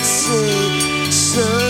I should uh, say so.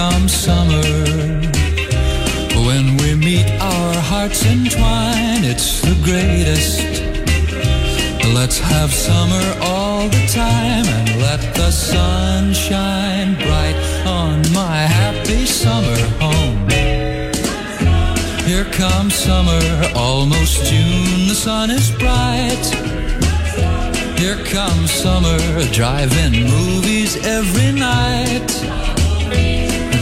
Comes summer. When we meet, our hearts entwine. It's the greatest. Let's have summer all the time and let the sun shine bright on my happy summer home. Here comes summer, almost June, the sun is bright. Here comes summer, drive-in movies every night.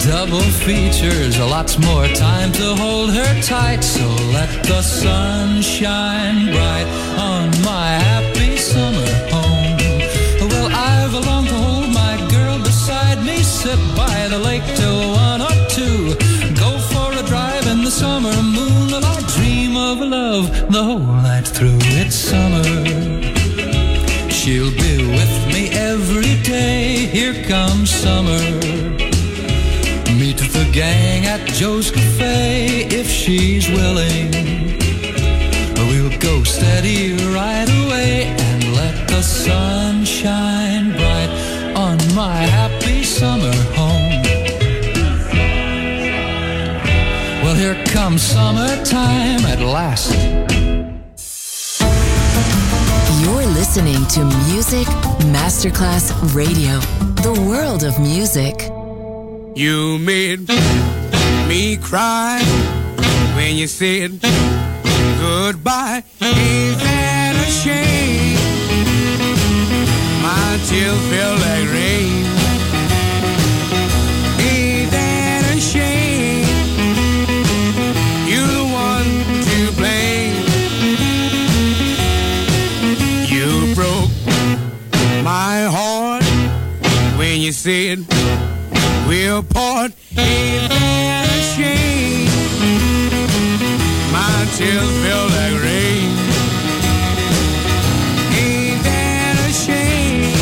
Double features, a lots more time to hold her tight. So let the sun shine bright on my happy summer home. Well, I've longed to hold my girl beside me, sit by the lake till one or two. Go for a drive in the summer moon, and I dream of love the whole night through. It's summer. She'll be with me every day. Here comes summer. Gang at Joe's Cafe if she's willing. But We'll go steady right away and let the sun shine bright on my happy summer home. Well, here comes summertime at last. You're listening to Music Masterclass Radio, the world of music. You made me cry when you said goodbye. Ain't that a shame? My tears feel like rain. Ain't that a shame? You're the one to blame. You broke my heart when you said we'll part. A shame? My tears feel like rain. Ain't that a shame?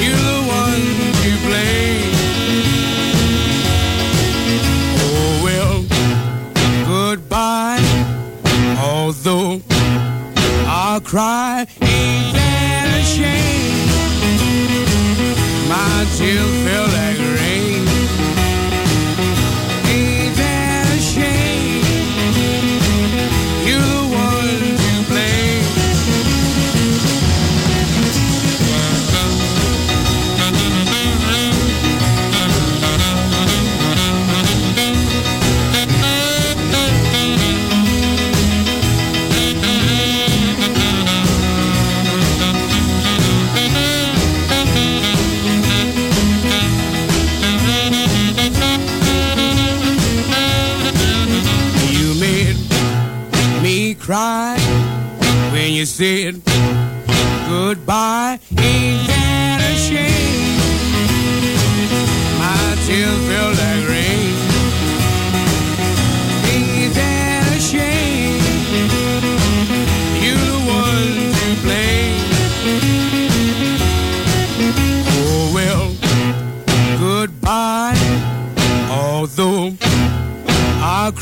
You're the one to blame. Oh well, goodbye. Although I'll cry,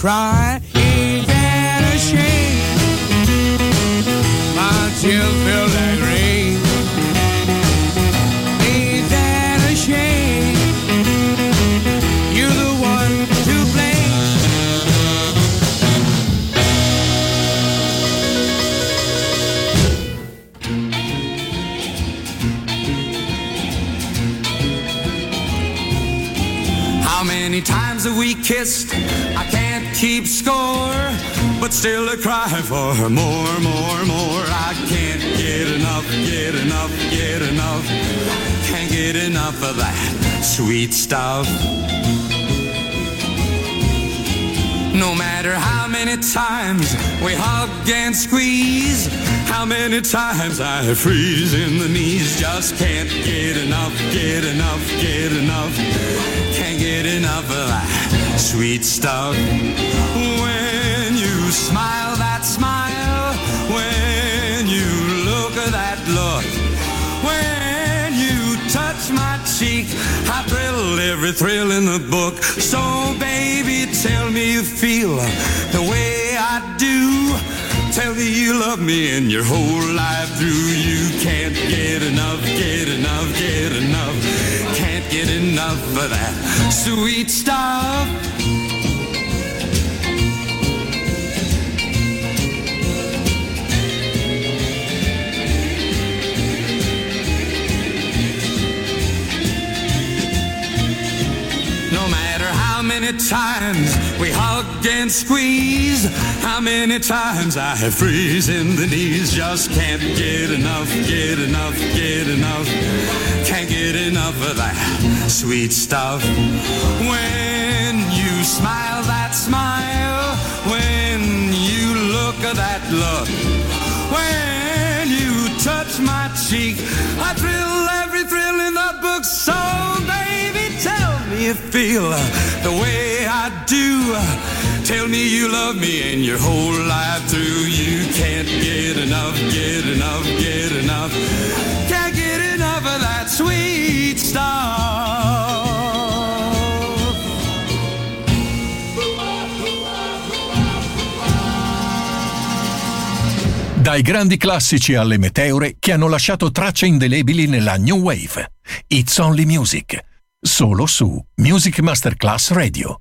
cry. Have we kissed? I can't keep score, but still I cry for her more, more, more. I can't get enough, get enough, get enough. Can't get enough of that sweet stuff. No matter how many times we hug and squeeze, how many times I freeze in the knees. Just can't get enough, get enough, get enough. Can't get enough of that sweet stuff. When you smile that smile, when you look at that look, when you touch my cheek, I thrill every thrill in the book. So, baby, tell me you feel the way I do. Tell me you love me and your whole life through. You can't get enough, get enough, get enough. Can't get enough of that sweet stuff. No matter how many times we hug and squeeze, how many times I freeze in the knees, just can't get enough, get enough, get enough, can't get enough of that sweet stuff. When you smile that smile, when you look at that look, when you touch my cheek, I thrill every thrill in the book. So, baby, tell me you feel the way I do. Tell me you love me and your whole life through. You can't get enough, get enough, get enough. Can't get enough of that sweet stuff. Dai grandi classici alle meteore che hanno lasciato tracce indelebili nella New Wave. It's Only Music. Solo su Music Masterclass Radio.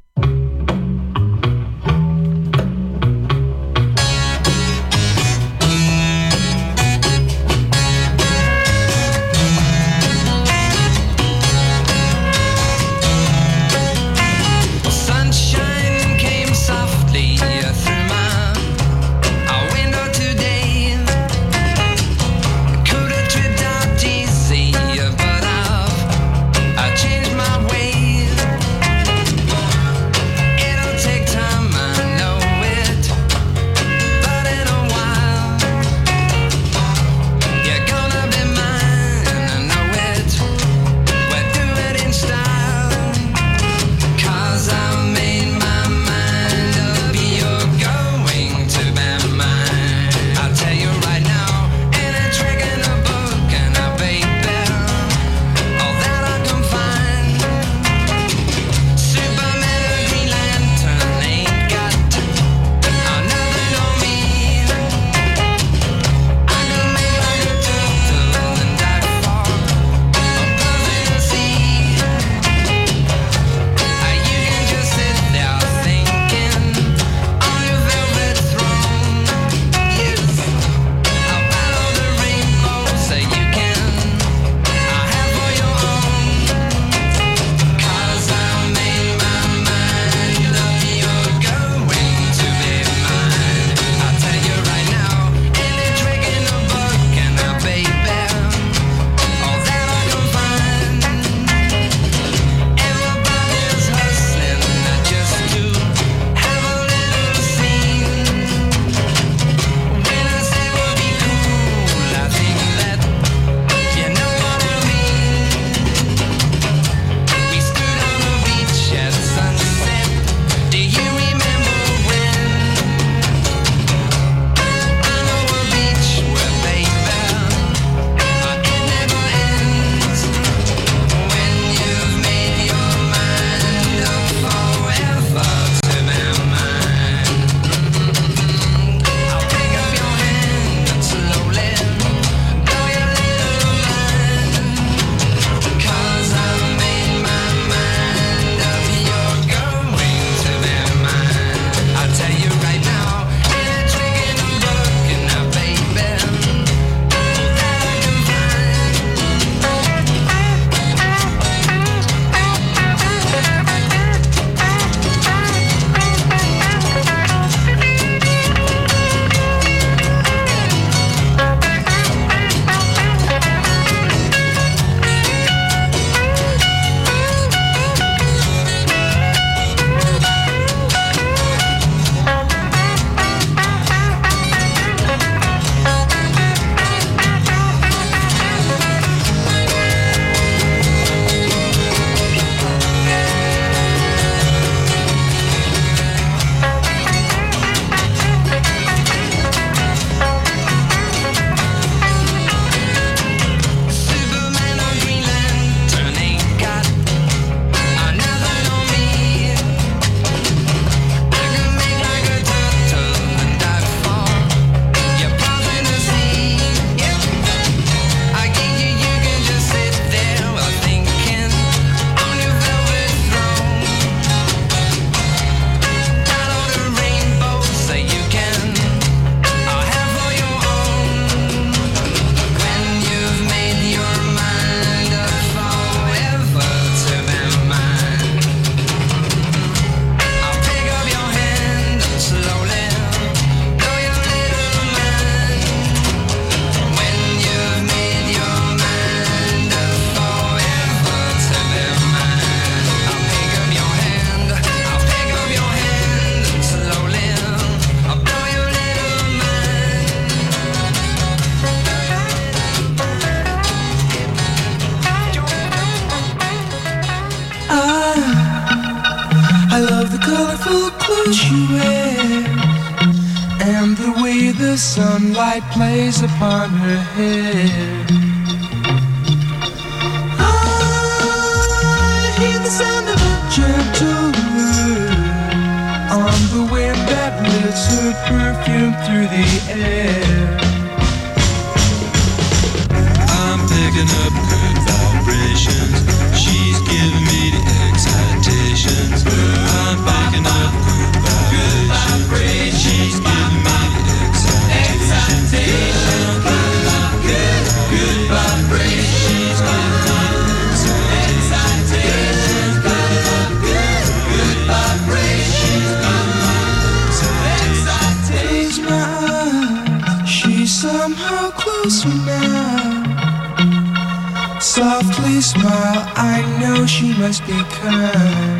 She must be kind.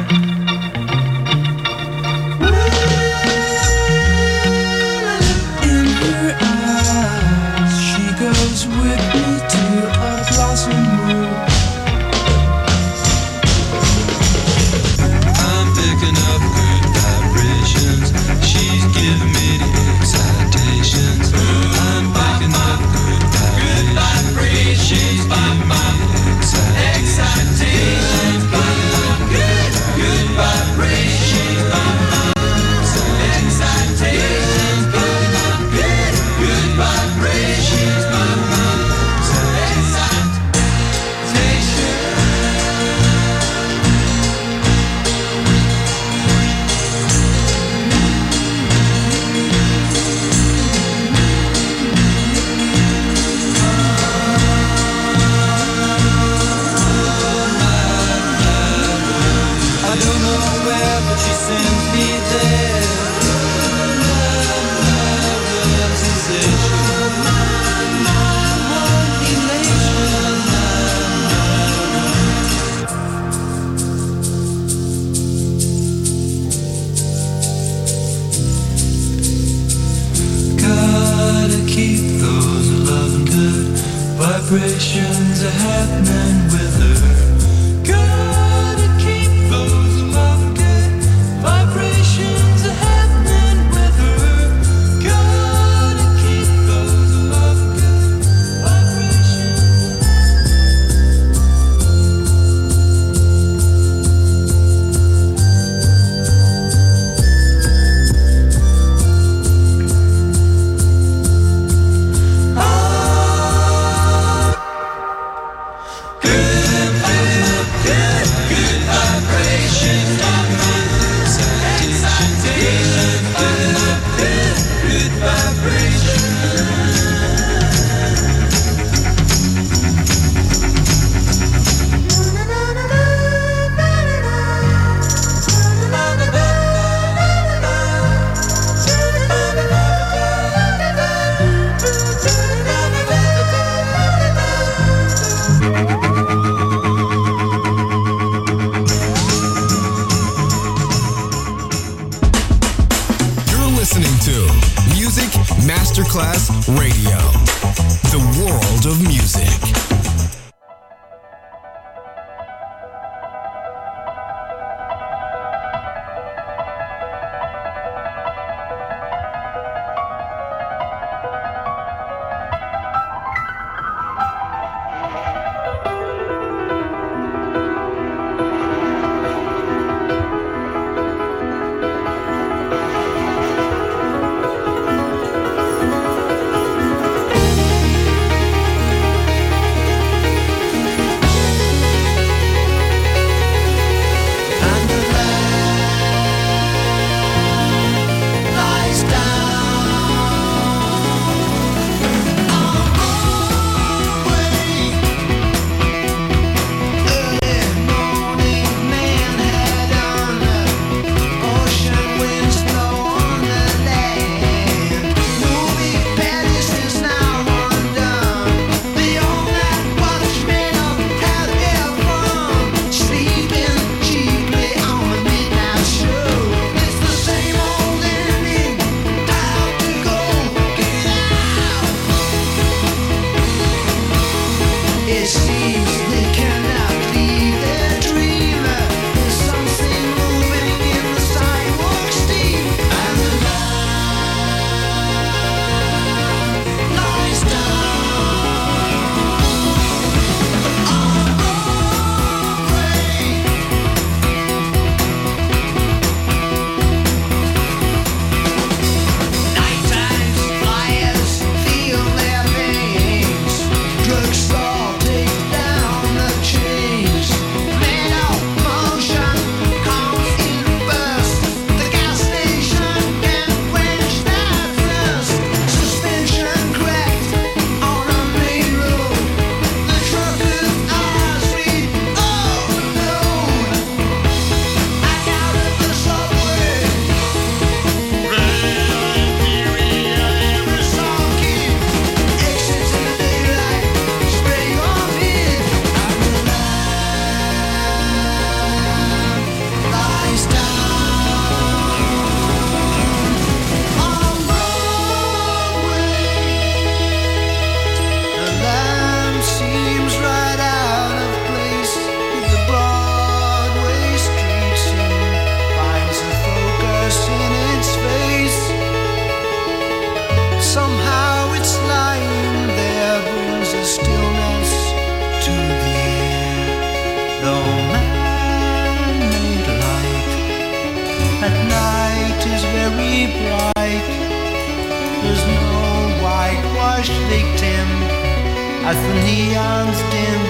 As the neons dim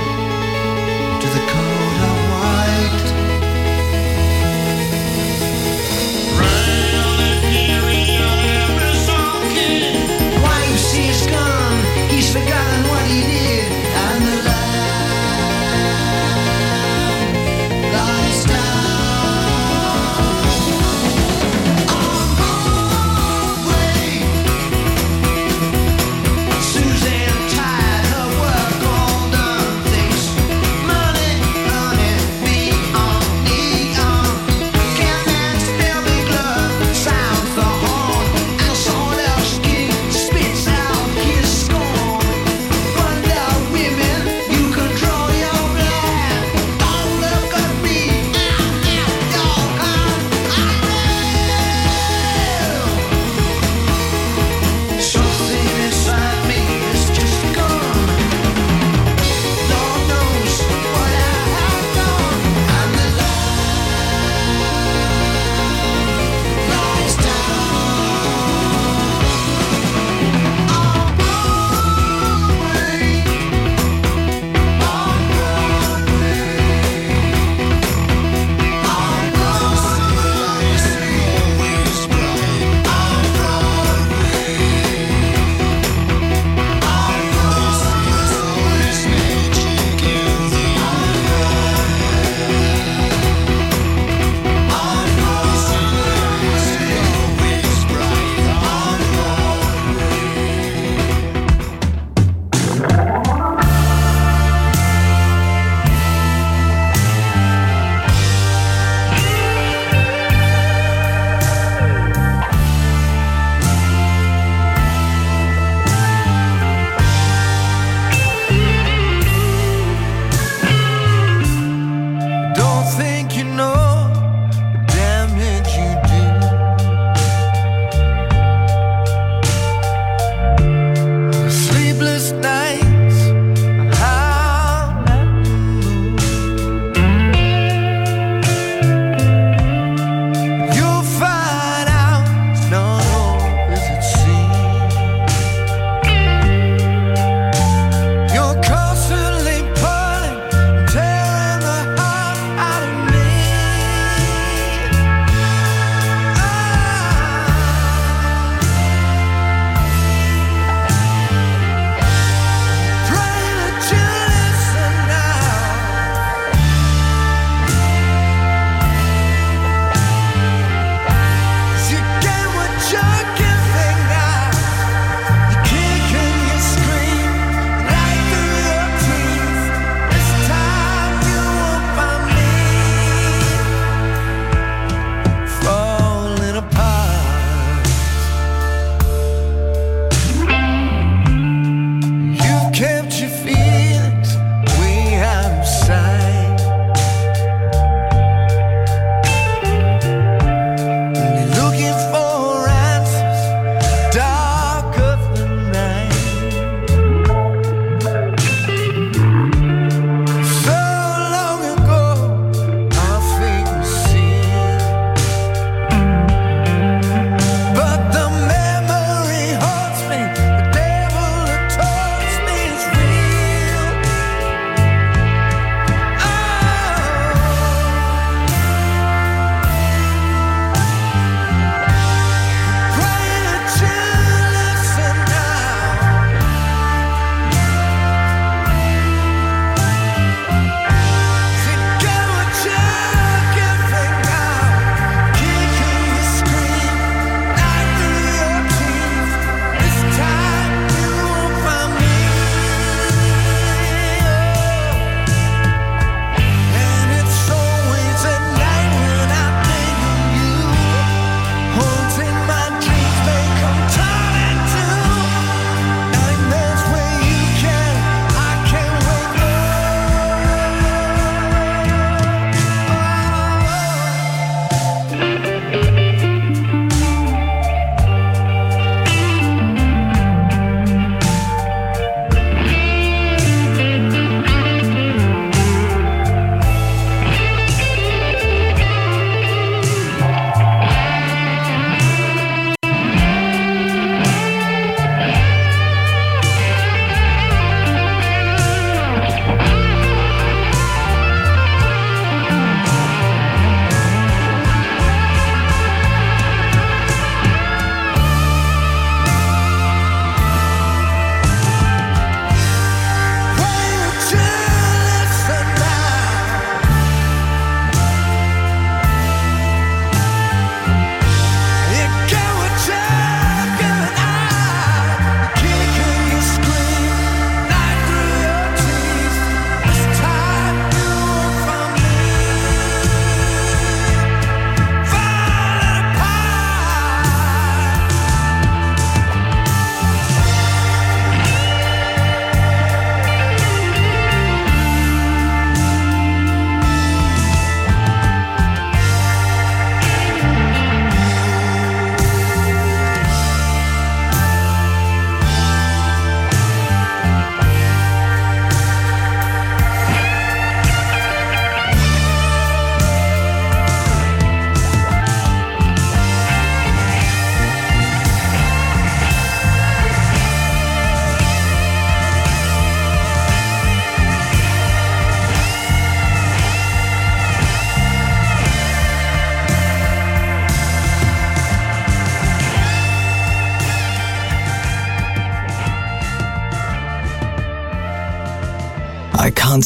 to the code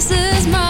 Kisses mama's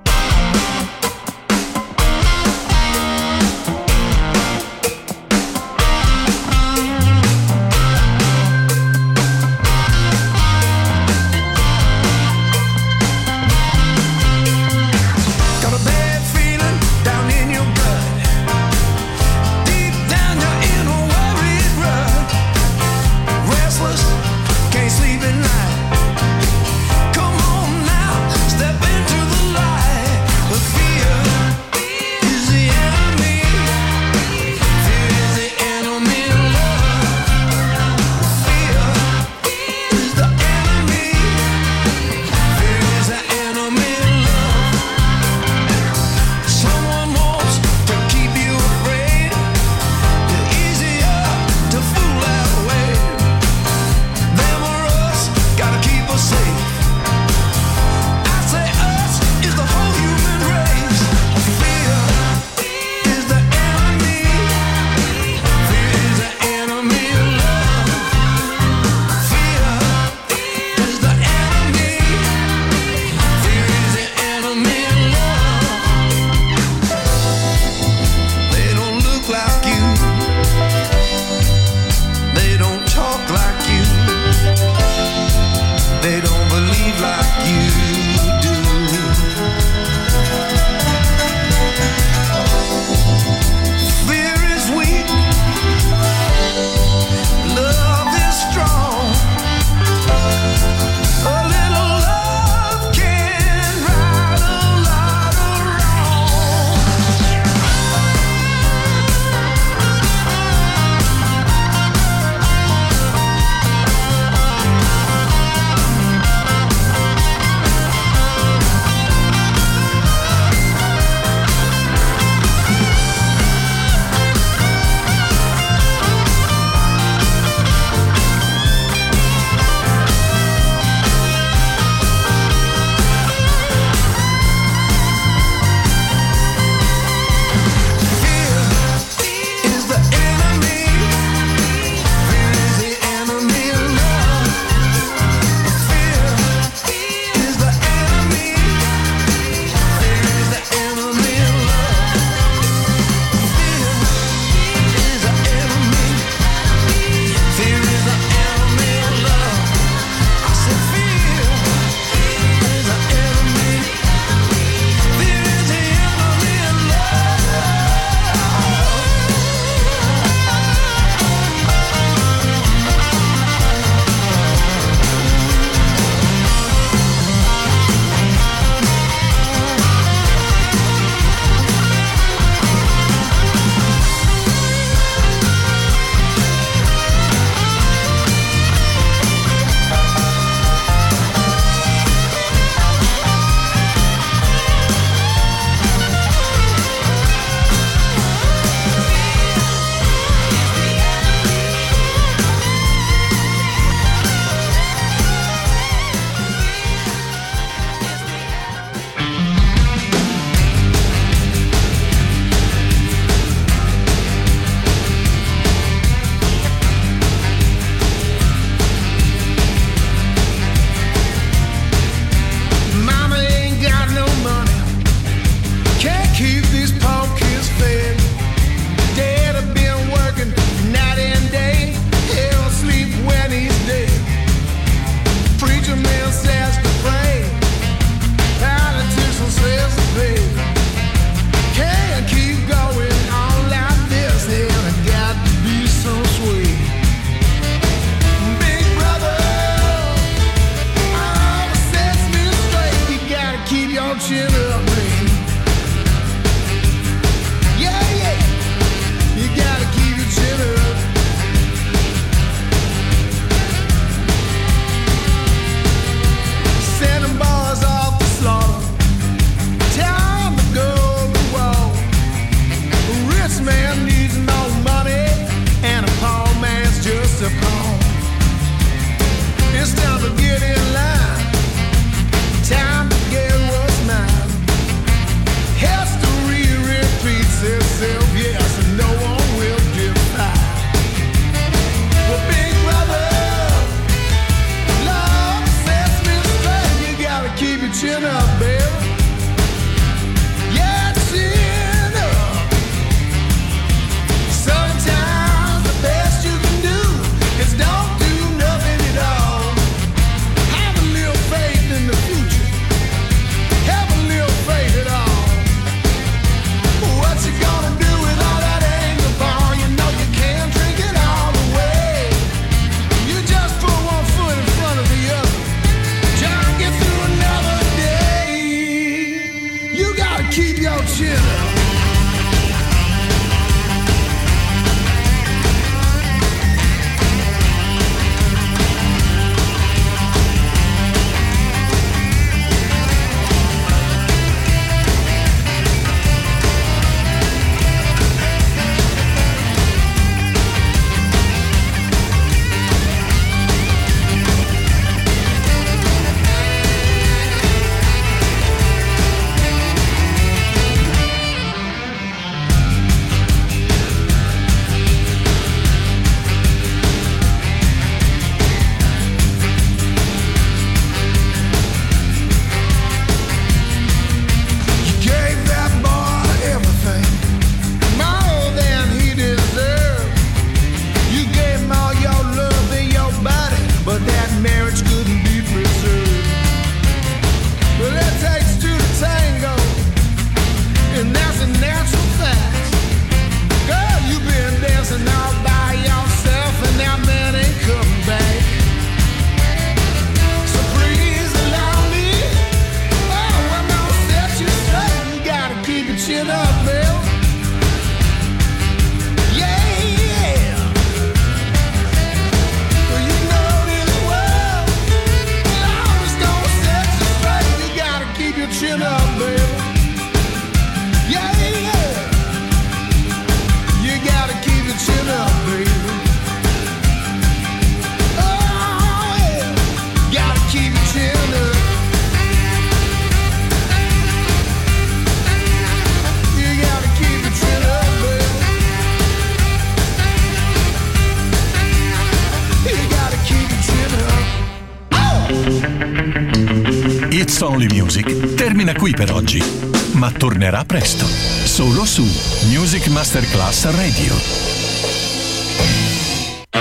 Radio.